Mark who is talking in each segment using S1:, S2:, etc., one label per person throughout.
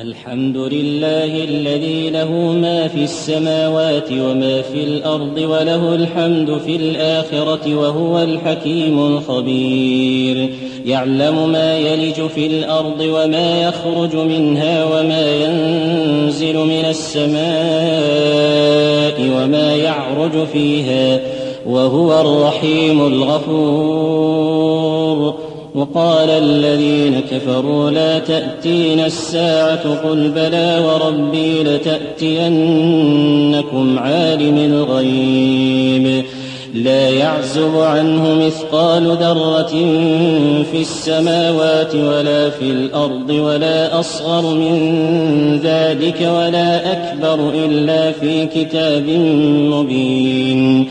S1: الحمد لله الذي له ما في السماوات وما في الأرض وله الحمد في الآخرة وهو الحكيم الخبير. يعلم ما يلج في الأرض وما يخرج منها وما ينزل من السماء وما يعرج فيها وهو الرحيم الغفور. وقال الذين كفروا لا تأتين الساعة قل بلى وربي لتأتينكم عالم الغيب لا يعزب عنه مثقال ذرة في السماوات ولا في الأرض ولا أصغر من ذلك ولا أكبر إلا في كتاب مبين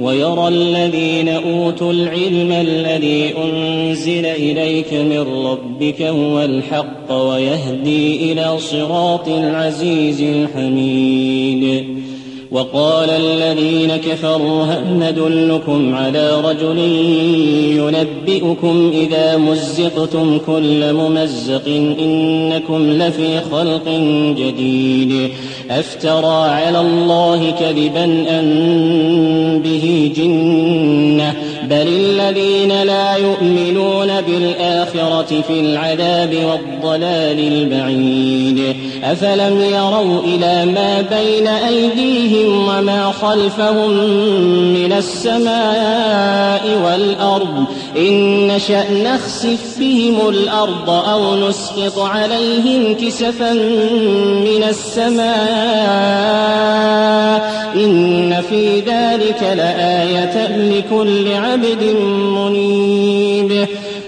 S1: ويرى الذين أوتوا العلم الذي أنزل إليك من ربك هو الحق ويهدي إلى صراط العزيز الحميد. وقال الذين كفروا هل ندلكم على رجل ينبئكم إذا مزقتم كل ممزق إنكم لفي خلق جديد أفترى على الله كذبا ان به جنة بل الذين لا يؤمنون بالآخرة في العذاب والضلال البعيد أفلم يروا إلى ما بين أيديهم وما خلفهم من السماء والأرض؟ إن نشأ نخسف بهم الأرض أو نسقط عليهم كسفا من السماء. إن في ذلك لآية لكل عبد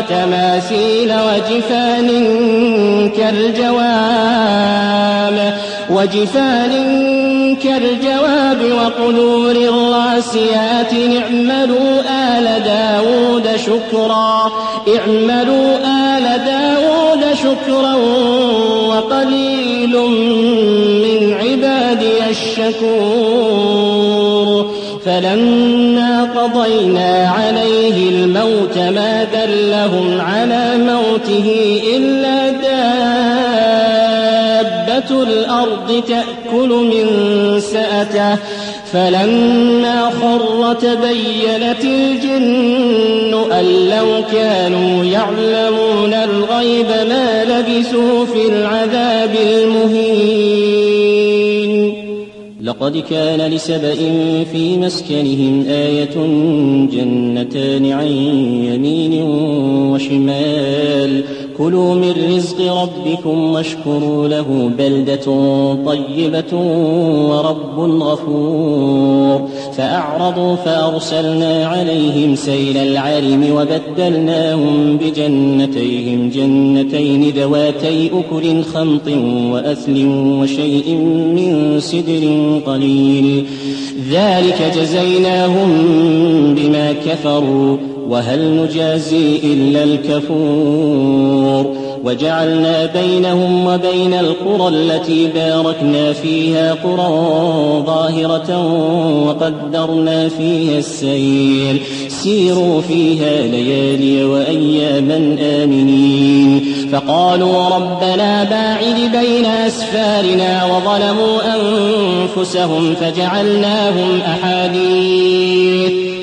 S1: وتماثيل وجفان كالجواب وجفان كالجواب وقدور الراسيات اعملوا آل داود شكرا اعملوا آل داود شكرا وقليل من عبادي الشكور فلما قضينا عليه الموت ما دلهم على موته إلا دابة الأرض تأكل من سأته. فلما خر تبينت الجن أن لو كانوا يعلمون الغيب ما لبثوا في العذاب المهين. لقد كان لسبإ في مسكنهم آية جنتان عن يمين وشمال كلوا من رزق ربكم واشكروا له بلدة طيبة ورب غفور. فأعرضوا فأرسلنا عليهم سيل العرم وبدلناهم بجنتيهم جنتين ذواتي أكل خمط وأثل وشيء من سدر قليل. ذلك جزيناهم بما كفروا. وهل نجازي إلا الكفور وجعلنا بينهم وبين القرى التي باركنا فيها قرى ظاهرة وقدرنا فيها السير سيروا فيها ليالي وأياما آمنين. فقالوا ربنا باعد بين أسفارنا وظلموا أنفسهم فجعلناهم أحاديث.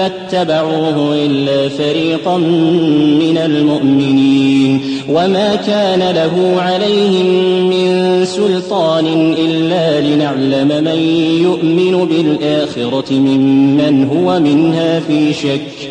S1: فاتبعوه إلا فريقا من المؤمنين وما كان له عليهم من سلطان إلا لنعلم من يؤمن بالآخرة ممن هو منها في شك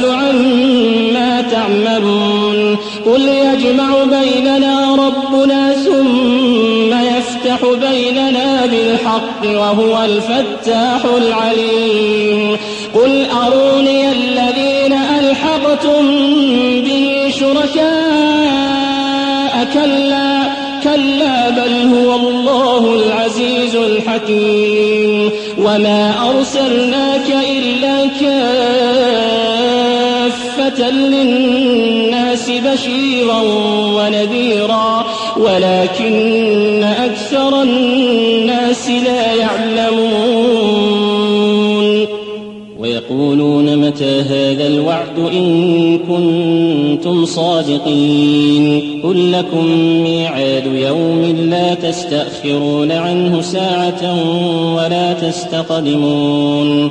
S1: نسأل عما تعملون قل يجمع بيننا ربنا ثم يفتح بيننا بالحق وهو الفتاح العليم قل أروني الذين ألحقتم به شركاء كلا كلا بل هو الله العزيز الحكيم وما أرسلناك إلا للناس بشيرا ونذيرا ولكن أكثر الناس لا يعلمون ويقولون متى هذا الوعد إن كنتم صادقين قل لكم ميعاد يوم لا تستأخرون عنه ساعة ولا تستقدمون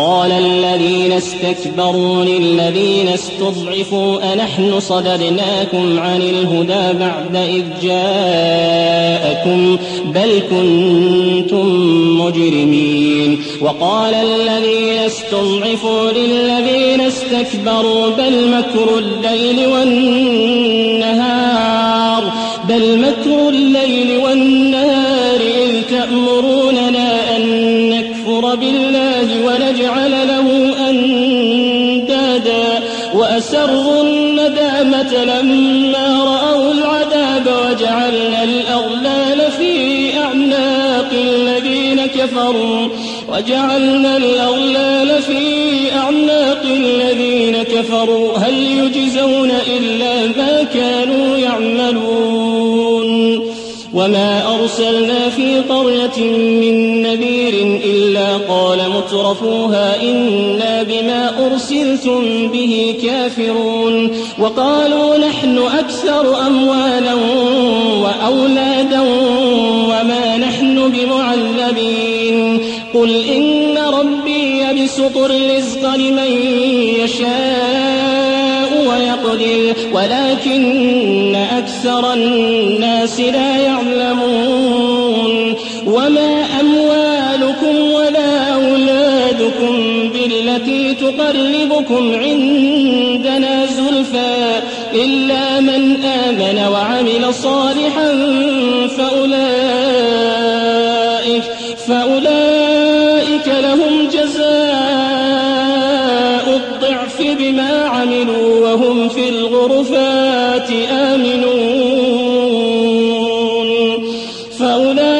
S1: قال الذين استكبروا للذين استضعفوا أنحن صددناكم عن الهدى بعد إذ جاءكم بل كنتم مجرمين وقال الذين استضعفوا للذين استكبروا بل مكر الليل والنهار بل مكر الليل والنهار وأسروا الندامة لما رأوا العذاب وجعلنا الأغلال في أعناق الذين كفروا وجعلنا الأغلال في أعناق الذين كفروا. هل يجزون إلا ما كانوا يعملون؟ وما أرسلنا في قرية من نذير مترفوها إنا بما أرسلتم به كافرون وقالوا نحن أكثر أموالا وأولادا وما نحن بمعذبين قل إن ربي يبسط الرزق لمن يشاء ويقدر ولكن أكثر الناس لا يعلمون وما أموالكم ولا بالتي تقربكم عندنا زلفى إلا من آمن وعمل صالحا فأولئك فأولئك لهم جزاء الضعف بما عملوا وهم في الغرفات آمنون. فأولئك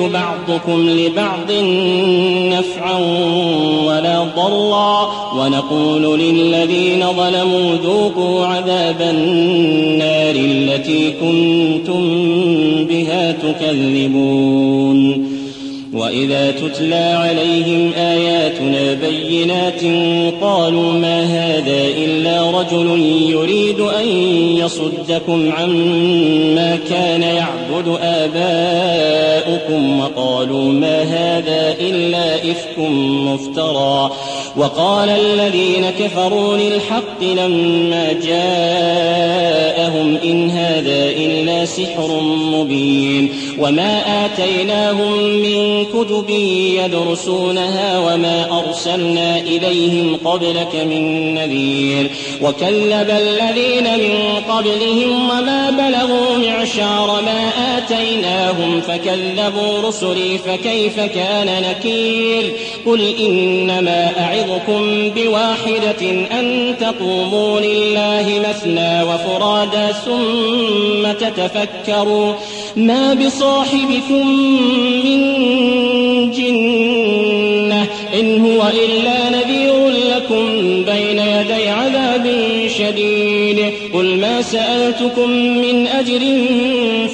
S1: يملك بعضكم لبعض نفعا ولا ضرا ونقول للذين ظلموا ذوقوا عذاب النار التي كنتم بها تكذبون وإذا تتلى عليهم آياتنا بينات قالوا ما هذا إلا رجل يريد أن يصدكم عما كان يعبد آباؤكم وقالوا ما هذا إلا إفك مفترى. وقال الذين كفروا للحق لما جاءهم إن هذا إلا سحر مبين. وما آتيناهم من كتب يدرسونها وما أرسلنا إليهم قبلك من نذير. وكذب الذين من قبلهم وما بلغوا معشار ما آتيناهم فكذبوا رسلي فكيف كان نكير؟ قل إنما أعظكم بواحدة أن تقوموا لله مثنى وفرادا ثم تتفكروا. ما بصاحبكم من جنة إن هو إلا نذير لكم بين يدي عذاب شديد. قل ما سألتكم من أجر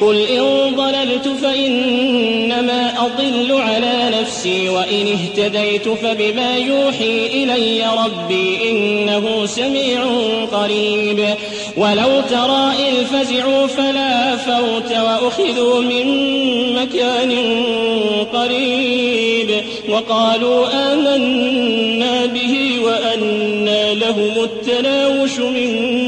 S1: قل إن ضللت فإنما أضل على نفسي وإن اهتديت فبما يوحي إلي ربي إنه سميع قريب. ولو ترى إذ فزعوا فلا فوت وأخذوا من مكان قريب وقالوا آمنا به وأنى لهم التناوش من